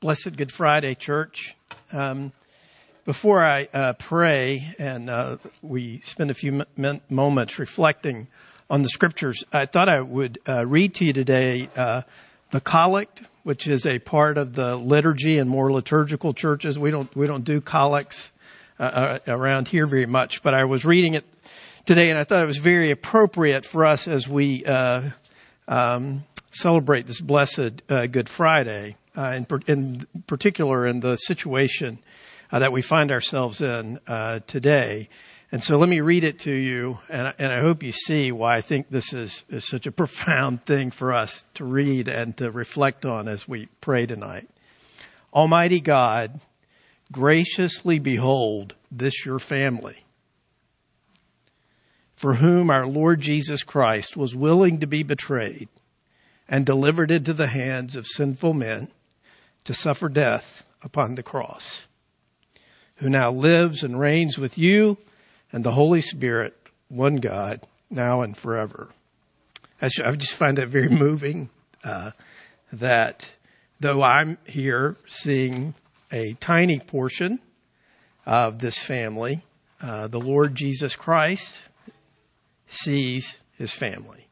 Blessed Good Friday, church. Um, before I uh, pray and uh, we spend a few m- moments reflecting on the scriptures, I thought I would uh, read to you today uh, the collect, which is a part of the liturgy in more liturgical churches. We don't we don't do collects uh, uh, around here very much, but I was reading it today, and I thought it was very appropriate for us as we um, celebrate this blessed Good Friday uh, in, in, particular in the situation uh, that we find ourselves in uh, today. And so let me read it to you, and, and I hope you see why I think this is, is such a profound thing for us to read and to reflect on as we pray tonight. Almighty God, graciously behold this your family, for whom our Lord Jesus Christ was willing to be betrayed and delivered into the hands of sinful men to suffer death upon the cross, who now lives and reigns with you and the Holy Spirit, one God, now and forever. I just find that very moving, uh, that though I'm here seeing a tiny portion of this family, uh, the Lord Jesus Christ sees his family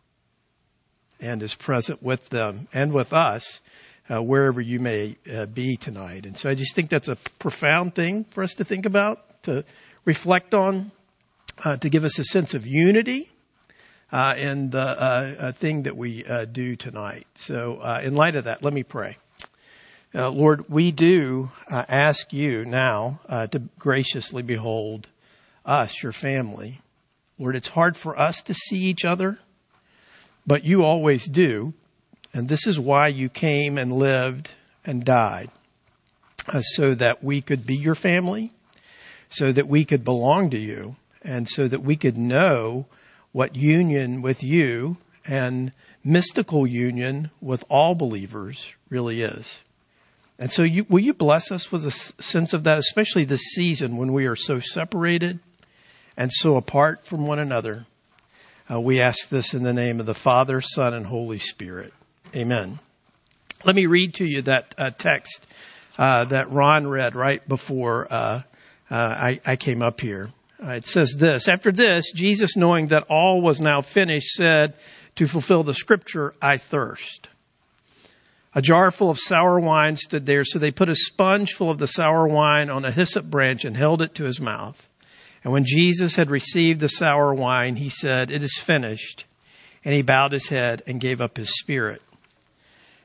and is present with them and with us uh, wherever you may uh, be tonight. And so I just think that's a profound thing for us to think about, to reflect on, uh, to give us a sense of unity uh, in the uh, thing that we uh, do tonight. So in light of that, let me pray. Lord, we do ask you now to graciously behold us, your family. Lord, it's hard for us to see each other, but you always do. And this is why you came and lived and died, uh, so that we could be your family, so that we could belong to you, and so that we could know what union with you and mystical union with all believers really is. And so you, will you bless us with a sense of that, especially this season when we are so separated and so apart from one another? Uh, we ask this in the name of the Father, Son, and Holy Spirit. Amen. Let me read to you that uh, text uh, that Ron read right before uh, uh I, I, came up here. Uh, it says this After this, Jesus, knowing that all was now finished, said, To fulfill the scripture, I thirst. A jar full of sour wine stood there, so they put a sponge full of the sour wine on a hyssop branch and held it to his mouth. And when Jesus had received the sour wine, he said, It is finished. And he bowed his head and gave up his spirit.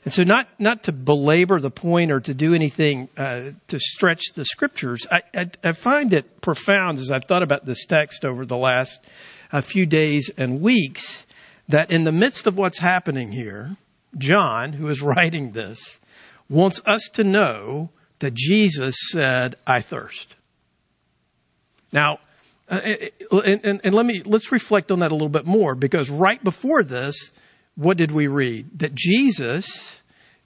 And so not, not to belabor the point or to do anything uh, to stretch the scriptures, I, I, I, find it profound as I've thought about this text over the last uh, few days and weeks that in the midst of what's happening here, John, who is writing this, wants us to know that Jesus said, I thirst. Now, uh, and, and, and let me, let's reflect on that a little bit more because right before this, what did we read? That Jesus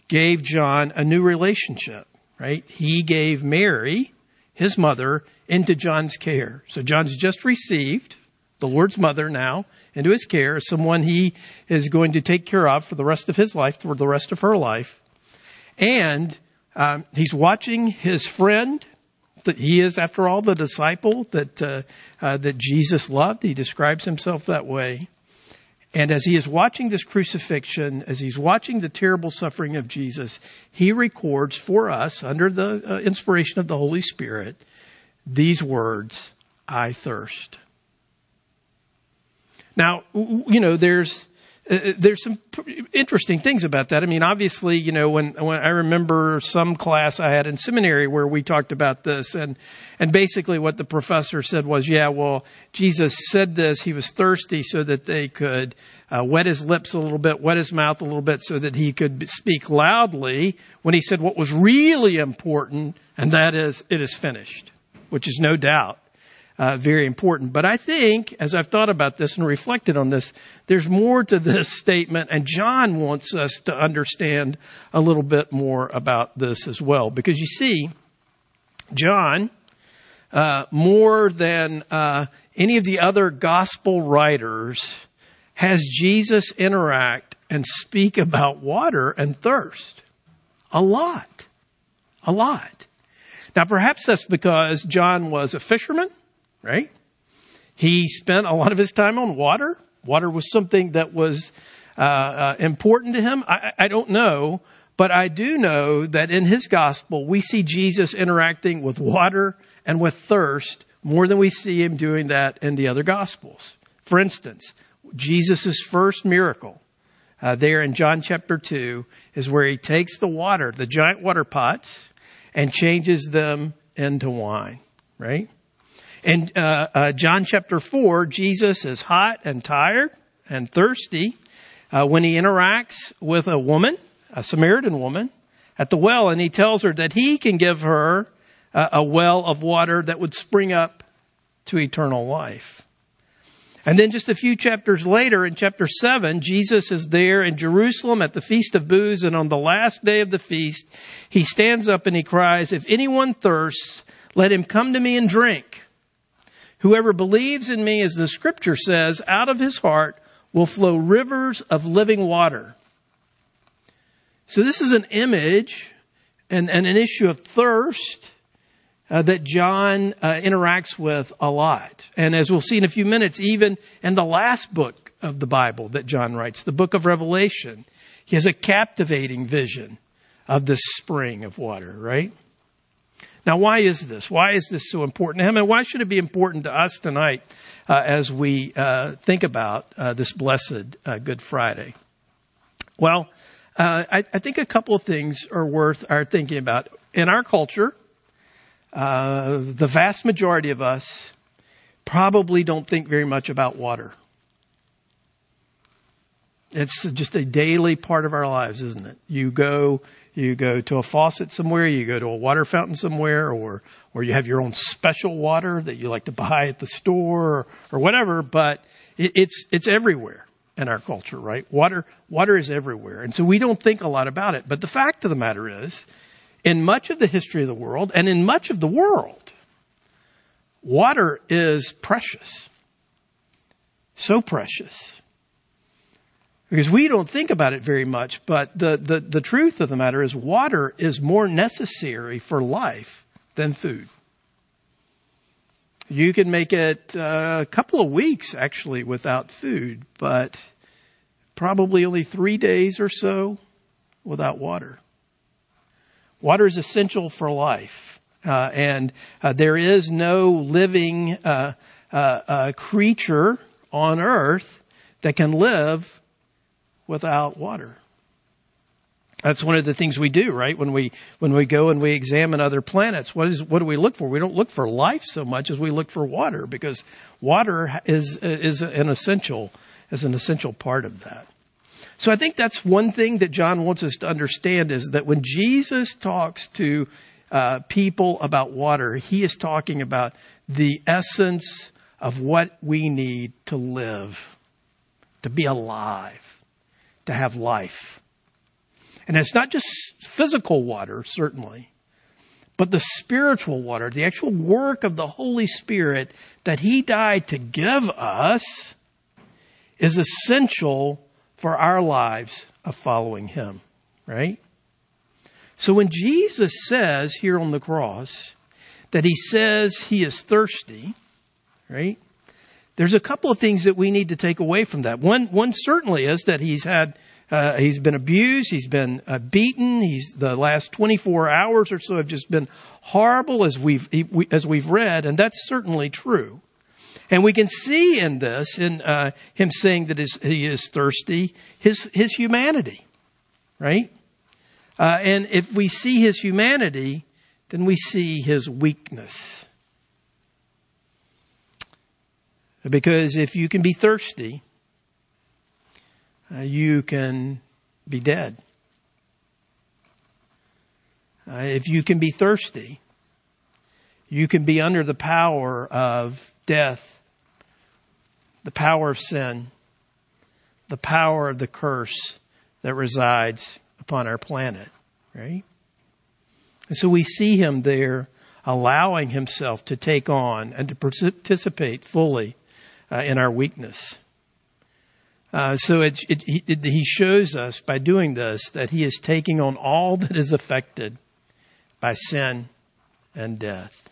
gave John a new relationship, right? He gave Mary, his mother, into John's care. So John's just received the Lord's mother now into his care, someone he is going to take care of for the rest of his life, for the rest of her life. And um, he's watching his friend. That he is, after all, the disciple that uh, uh, that Jesus loved. He describes himself that way. And as he is watching this crucifixion, as he's watching the terrible suffering of Jesus, he records for us, under the uh, inspiration of the Holy Spirit, these words, I thirst. Now, you know, there's, uh, there's some interesting things about that. I mean, obviously, you know, when, when I remember some class I had in seminary where we talked about this and, and basically what the professor said was, yeah, well, Jesus said this. He was thirsty so that they could uh, wet his lips a little bit, wet his mouth a little bit so that he could speak loudly when he said what was really important, and that is, it is finished, which is no doubt uh, very important. But I think, as I've thought about this and reflected on this, there's more to this statement, and John wants us to understand a little bit more about this as well. Because you see, John, uh, more than uh, any of the other gospel writers, has Jesus interact and speak about water and thirst a lot. A lot. Now perhaps that's because John was a fisherman, right? He spent a lot of his time on water. Water was something that was uh, uh, important to him. I, I don't know, but I do know that in his gospel we see Jesus interacting with water and with thirst more than we see him doing that in the other gospels. For instance, Jesus' first miracle uh, there in John chapter 2 is where he takes the water, the giant water pots, and changes them into wine, right? In uh, uh, John chapter 4, Jesus is hot and tired and thirsty uh, when he interacts with a woman, a Samaritan woman, at the well, and he tells her that he can give her a well of water that would spring up to eternal life. And then just a few chapters later, in chapter 7, Jesus is there in Jerusalem at the Feast of Booths, and on the last day of the feast, he stands up and he cries, If anyone thirsts, let him come to me and drink. Whoever believes in me, as the scripture says, out of his heart will flow rivers of living water. So this is an image and, and an issue of thirst uh, that John uh, interacts with a lot. And as we'll see in a few minutes, even in the last book of the Bible that John writes, the book of Revelation, he has a captivating vision of this spring of water, right? Now, why is this? Why is this so important to him? And why should it be important to us tonight uh, as we uh, think about uh, this blessed uh, Good Friday? Well, I, I think a couple of things are worth our thinking about. In our culture, uh, the vast majority of us probably don't think very much about water. It's just a daily part of our lives, isn't it? You go, you go to a faucet somewhere, you go to a water fountain somewhere, or, or you have your own special water that you like to buy at the store or, or whatever, but it, it's, it's everywhere in our culture, right? Water, water is everywhere. And so we don't think a lot about it. But the fact of the matter is, in much of the history of the world and in much of the world, water is precious. So precious. Because we don't think about it very much, but the, the, the truth of the matter is water is more necessary for life than food. You can make it uh, a couple of weeks actually without food, but probably only three days or so without water. Water is essential for life. Uh, and uh, there is no living uh, uh, uh, creature on earth that can live without water. That's one of the things we do, right? When we when we go and we examine other planets, what is what do we look for? We don't look for life so much as we look for water because water is is an essential is an essential part of that. So I think that's one thing that John wants us to understand is that when Jesus talks to uh, people about water, he is talking about the essence of what we need to live, to be alive, to have life. And it's not just physical water, certainly, but the spiritual water, the actual work of the Holy Spirit that He died to give us is essential for our lives of following Him, right? So when Jesus says here on the cross that He says He is thirsty, right? There's a couple of things that we need to take away from that. One, one certainly is that He's had uh, he's been abused. He's been uh, beaten. He's the last 24 hours or so have just been horrible as we've as we've read, and that's certainly true. And we can see in this, in uh, him saying that he is thirsty, his, his humanity, right? Uh, and if we see his humanity, then we see his weakness. Because if you can be thirsty, uh, you can be dead. Uh, if you can be thirsty, you can be under the power of death the power of sin, the power of the curse that resides upon our planet, right? And so we see him there allowing himself to take on and to participate fully uh, in our weakness. Uh, so it, it, it, he shows us by doing this that he is taking on all that is affected by sin and death.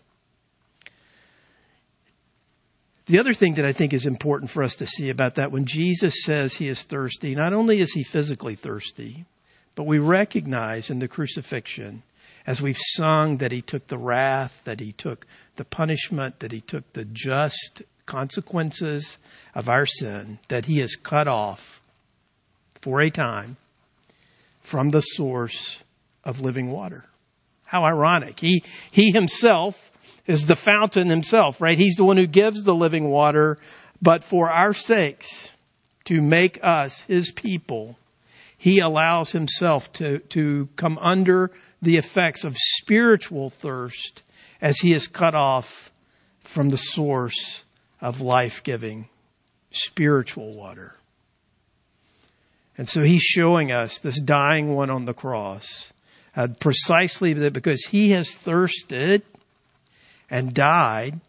The other thing that I think is important for us to see about that, when Jesus says he is thirsty, not only is he physically thirsty, but we recognize in the crucifixion, as we've sung, that he took the wrath, that he took the punishment, that he took the just consequences of our sin, that he is cut off for a time from the source of living water. How ironic. He, he himself is the fountain himself, right? He's the one who gives the living water, but for our sakes, to make us his people, he allows himself to, to come under the effects of spiritual thirst as he is cut off from the source of life giving spiritual water. And so he's showing us this dying one on the cross, uh, precisely because he has thirsted and died,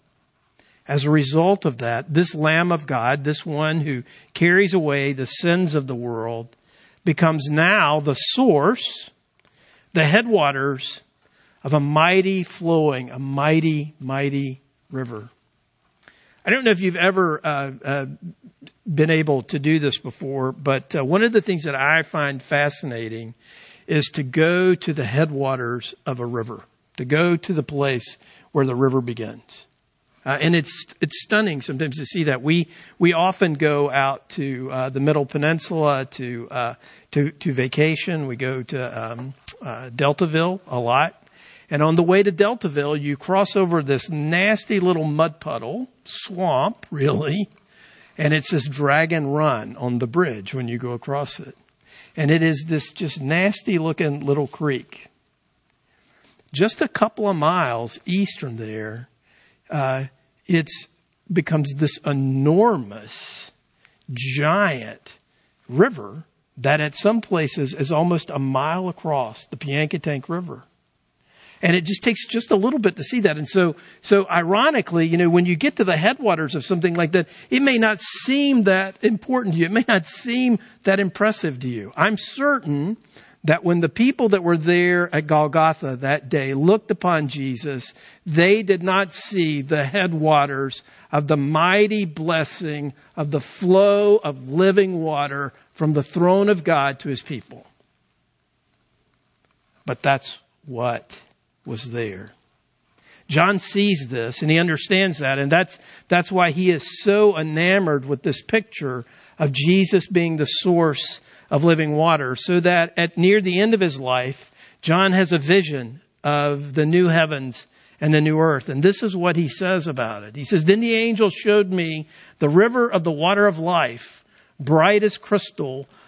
as a result of that, this Lamb of God, this one who carries away the sins of the world, becomes now the source, the headwaters of a mighty flowing, a mighty, mighty river. I don't know if you've ever uh, uh, been able to do this before, but uh, one of the things that I find fascinating is to go to the headwaters of a river, to go to the place where the river begins. Uh, and it's it's stunning sometimes to see that we we often go out to uh, the Middle Peninsula to uh, to to vacation. We go to um, uh, Deltaville a lot, and on the way to Deltaville, you cross over this nasty little mud puddle swamp, really, and it says Dragon Run on the bridge when you go across it, and it is this just nasty looking little creek. Just a couple of miles east from there uh, it becomes this enormous, giant river that at some places is almost a mile across the Piankatank River. And it just takes just a little bit to see that. And so, so ironically, you know, when you get to the headwaters of something like that, it may not seem that important to you. It may not seem that impressive to you. I'm certain that when the people that were there at Golgotha that day looked upon Jesus, they did not see the headwaters of the mighty blessing of the flow of living water from the throne of God to his people. But that's what was there. John sees this and he understands that and that's, that's why he is so enamored with this picture of Jesus being the source of living water so that at near the end of his life, John has a vision of the new heavens and the new earth. And this is what he says about it. He says, Then the angel showed me the river of the water of life, bright as crystal,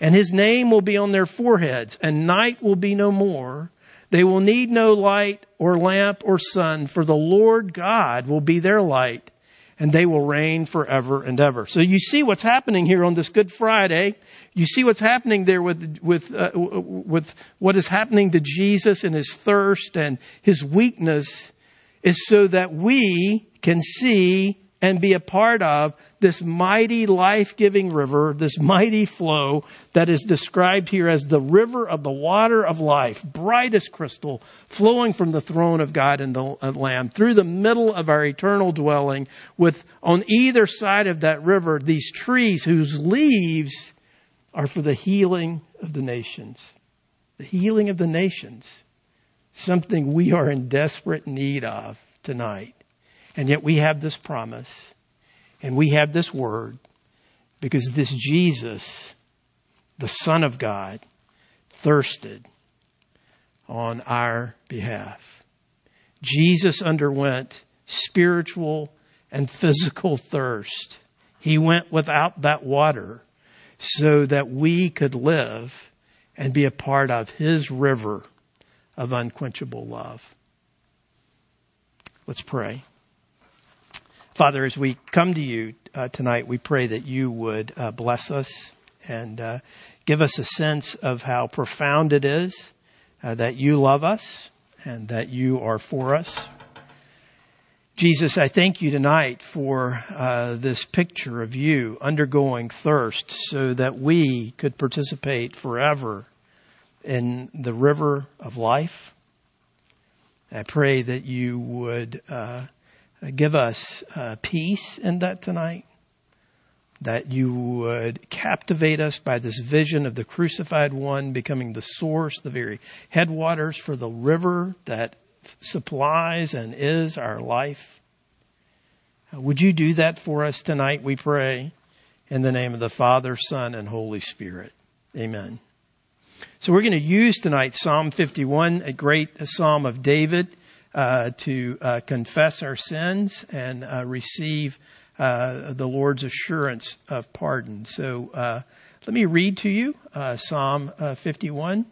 and his name will be on their foreheads, and night will be no more. They will need no light or lamp or sun, for the Lord God will be their light, and they will reign forever and ever. So you see what's happening here on this Good Friday. You see what's happening there with with uh, with what is happening to Jesus and his thirst and his weakness is so that we can see and be a part of this mighty life-giving river, this mighty flow that is described here as the river of the water of life, bright as crystal, flowing from the throne of God and the uh, Lamb through the middle of our eternal dwelling with on either side of that river these trees whose leaves are for the healing of the nations. The healing of the nations. Something we are in desperate need of tonight. And yet we have this promise and we have this word because this Jesus, the Son of God, thirsted on our behalf. Jesus underwent spiritual and physical thirst. He went without that water so that we could live and be a part of His river of unquenchable love. Let's pray. Father, as we come to you uh, tonight, we pray that you would uh, bless us and uh, give us a sense of how profound it is uh, that you love us and that you are for us. Jesus, I thank you tonight for uh, this picture of you undergoing thirst so that we could participate forever in the river of life. I pray that you would uh, give us uh, peace in that tonight, that you would captivate us by this vision of the crucified one becoming the source, the very headwaters for the river that supplies and is our life. Would you do that for us tonight, we pray, in the name of the Father, Son, and Holy Spirit. Amen. So we're going to use tonight Psalm 51, a great psalm of David, uh, to uh, confess our sins and uh, receive uh, the Lord's assurance of pardon. So uh, let me read to you uh, Psalm 51.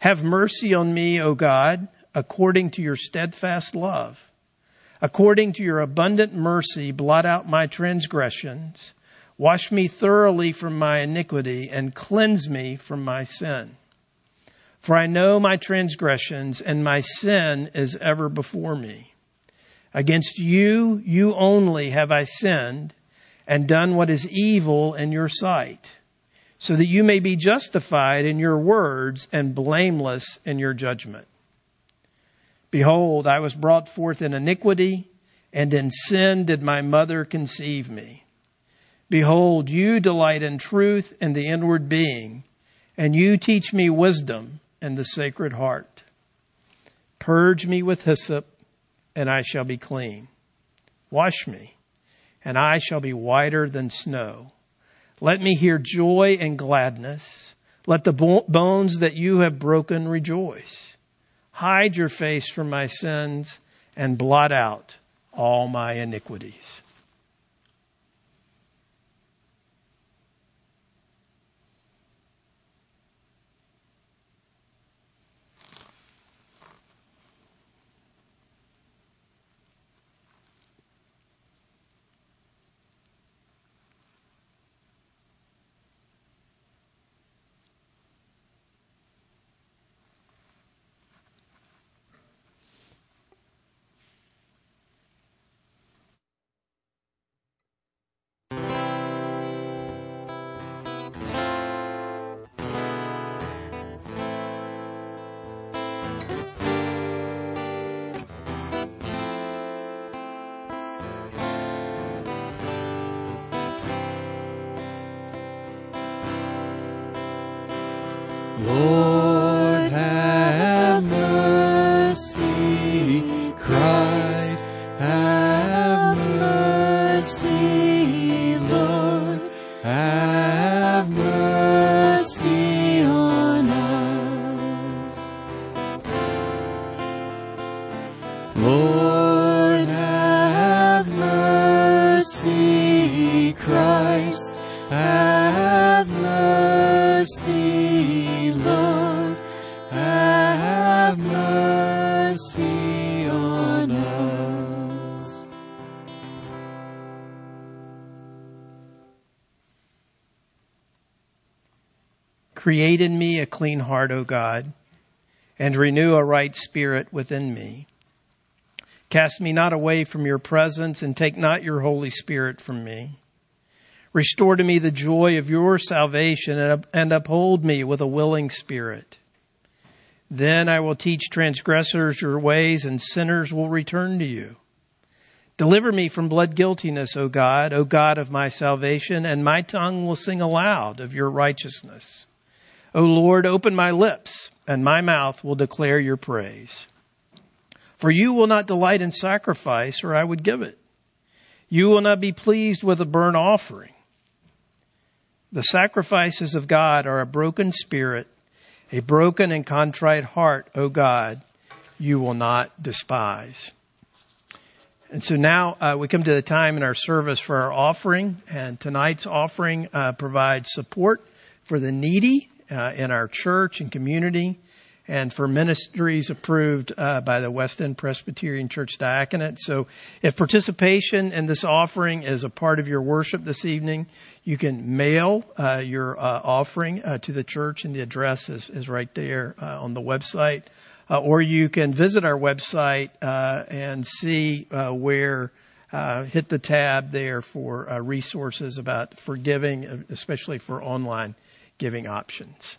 Have mercy on me, O God, according to your steadfast love According to your abundant mercy, blot out my transgressions. Wash me thoroughly from my iniquity and cleanse me from my sin. For I know my transgressions and my sin is ever before me. Against you, you only have I sinned and done what is evil in your sight, so that you may be justified in your words and blameless in your judgment. Behold, I was brought forth in iniquity, and in sin did my mother conceive me. Behold, you delight in truth and the inward being, and you teach me wisdom and the sacred heart. Purge me with hyssop, and I shall be clean. Wash me, and I shall be whiter than snow. Let me hear joy and gladness. Let the bones that you have broken rejoice. Hide your face from my sins and blot out all my iniquities. Create in me a clean heart, O God, and renew a right spirit within me. Cast me not away from your presence and take not your Holy Spirit from me. Restore to me the joy of your salvation and uphold me with a willing spirit. Then I will teach transgressors your ways and sinners will return to you. Deliver me from blood guiltiness, O God, O God of my salvation, and my tongue will sing aloud of your righteousness. O Lord, open my lips, and my mouth will declare your praise. For you will not delight in sacrifice, or I would give it. You will not be pleased with a burnt offering. The sacrifices of God are a broken spirit, a broken and contrite heart, O God, you will not despise. And so now uh, we come to the time in our service for our offering, and tonight's offering uh, provides support for the needy uh, in our church and community. and for ministries approved uh, by the West End Presbyterian Church Diaconate. So if participation in this offering is a part of your worship this evening, you can mail uh, your uh, offering uh, to the church and the address is, is right there uh, on the website. Uh, or you can visit our website and see where hit the tab there for resources about for giving, especially for online giving options.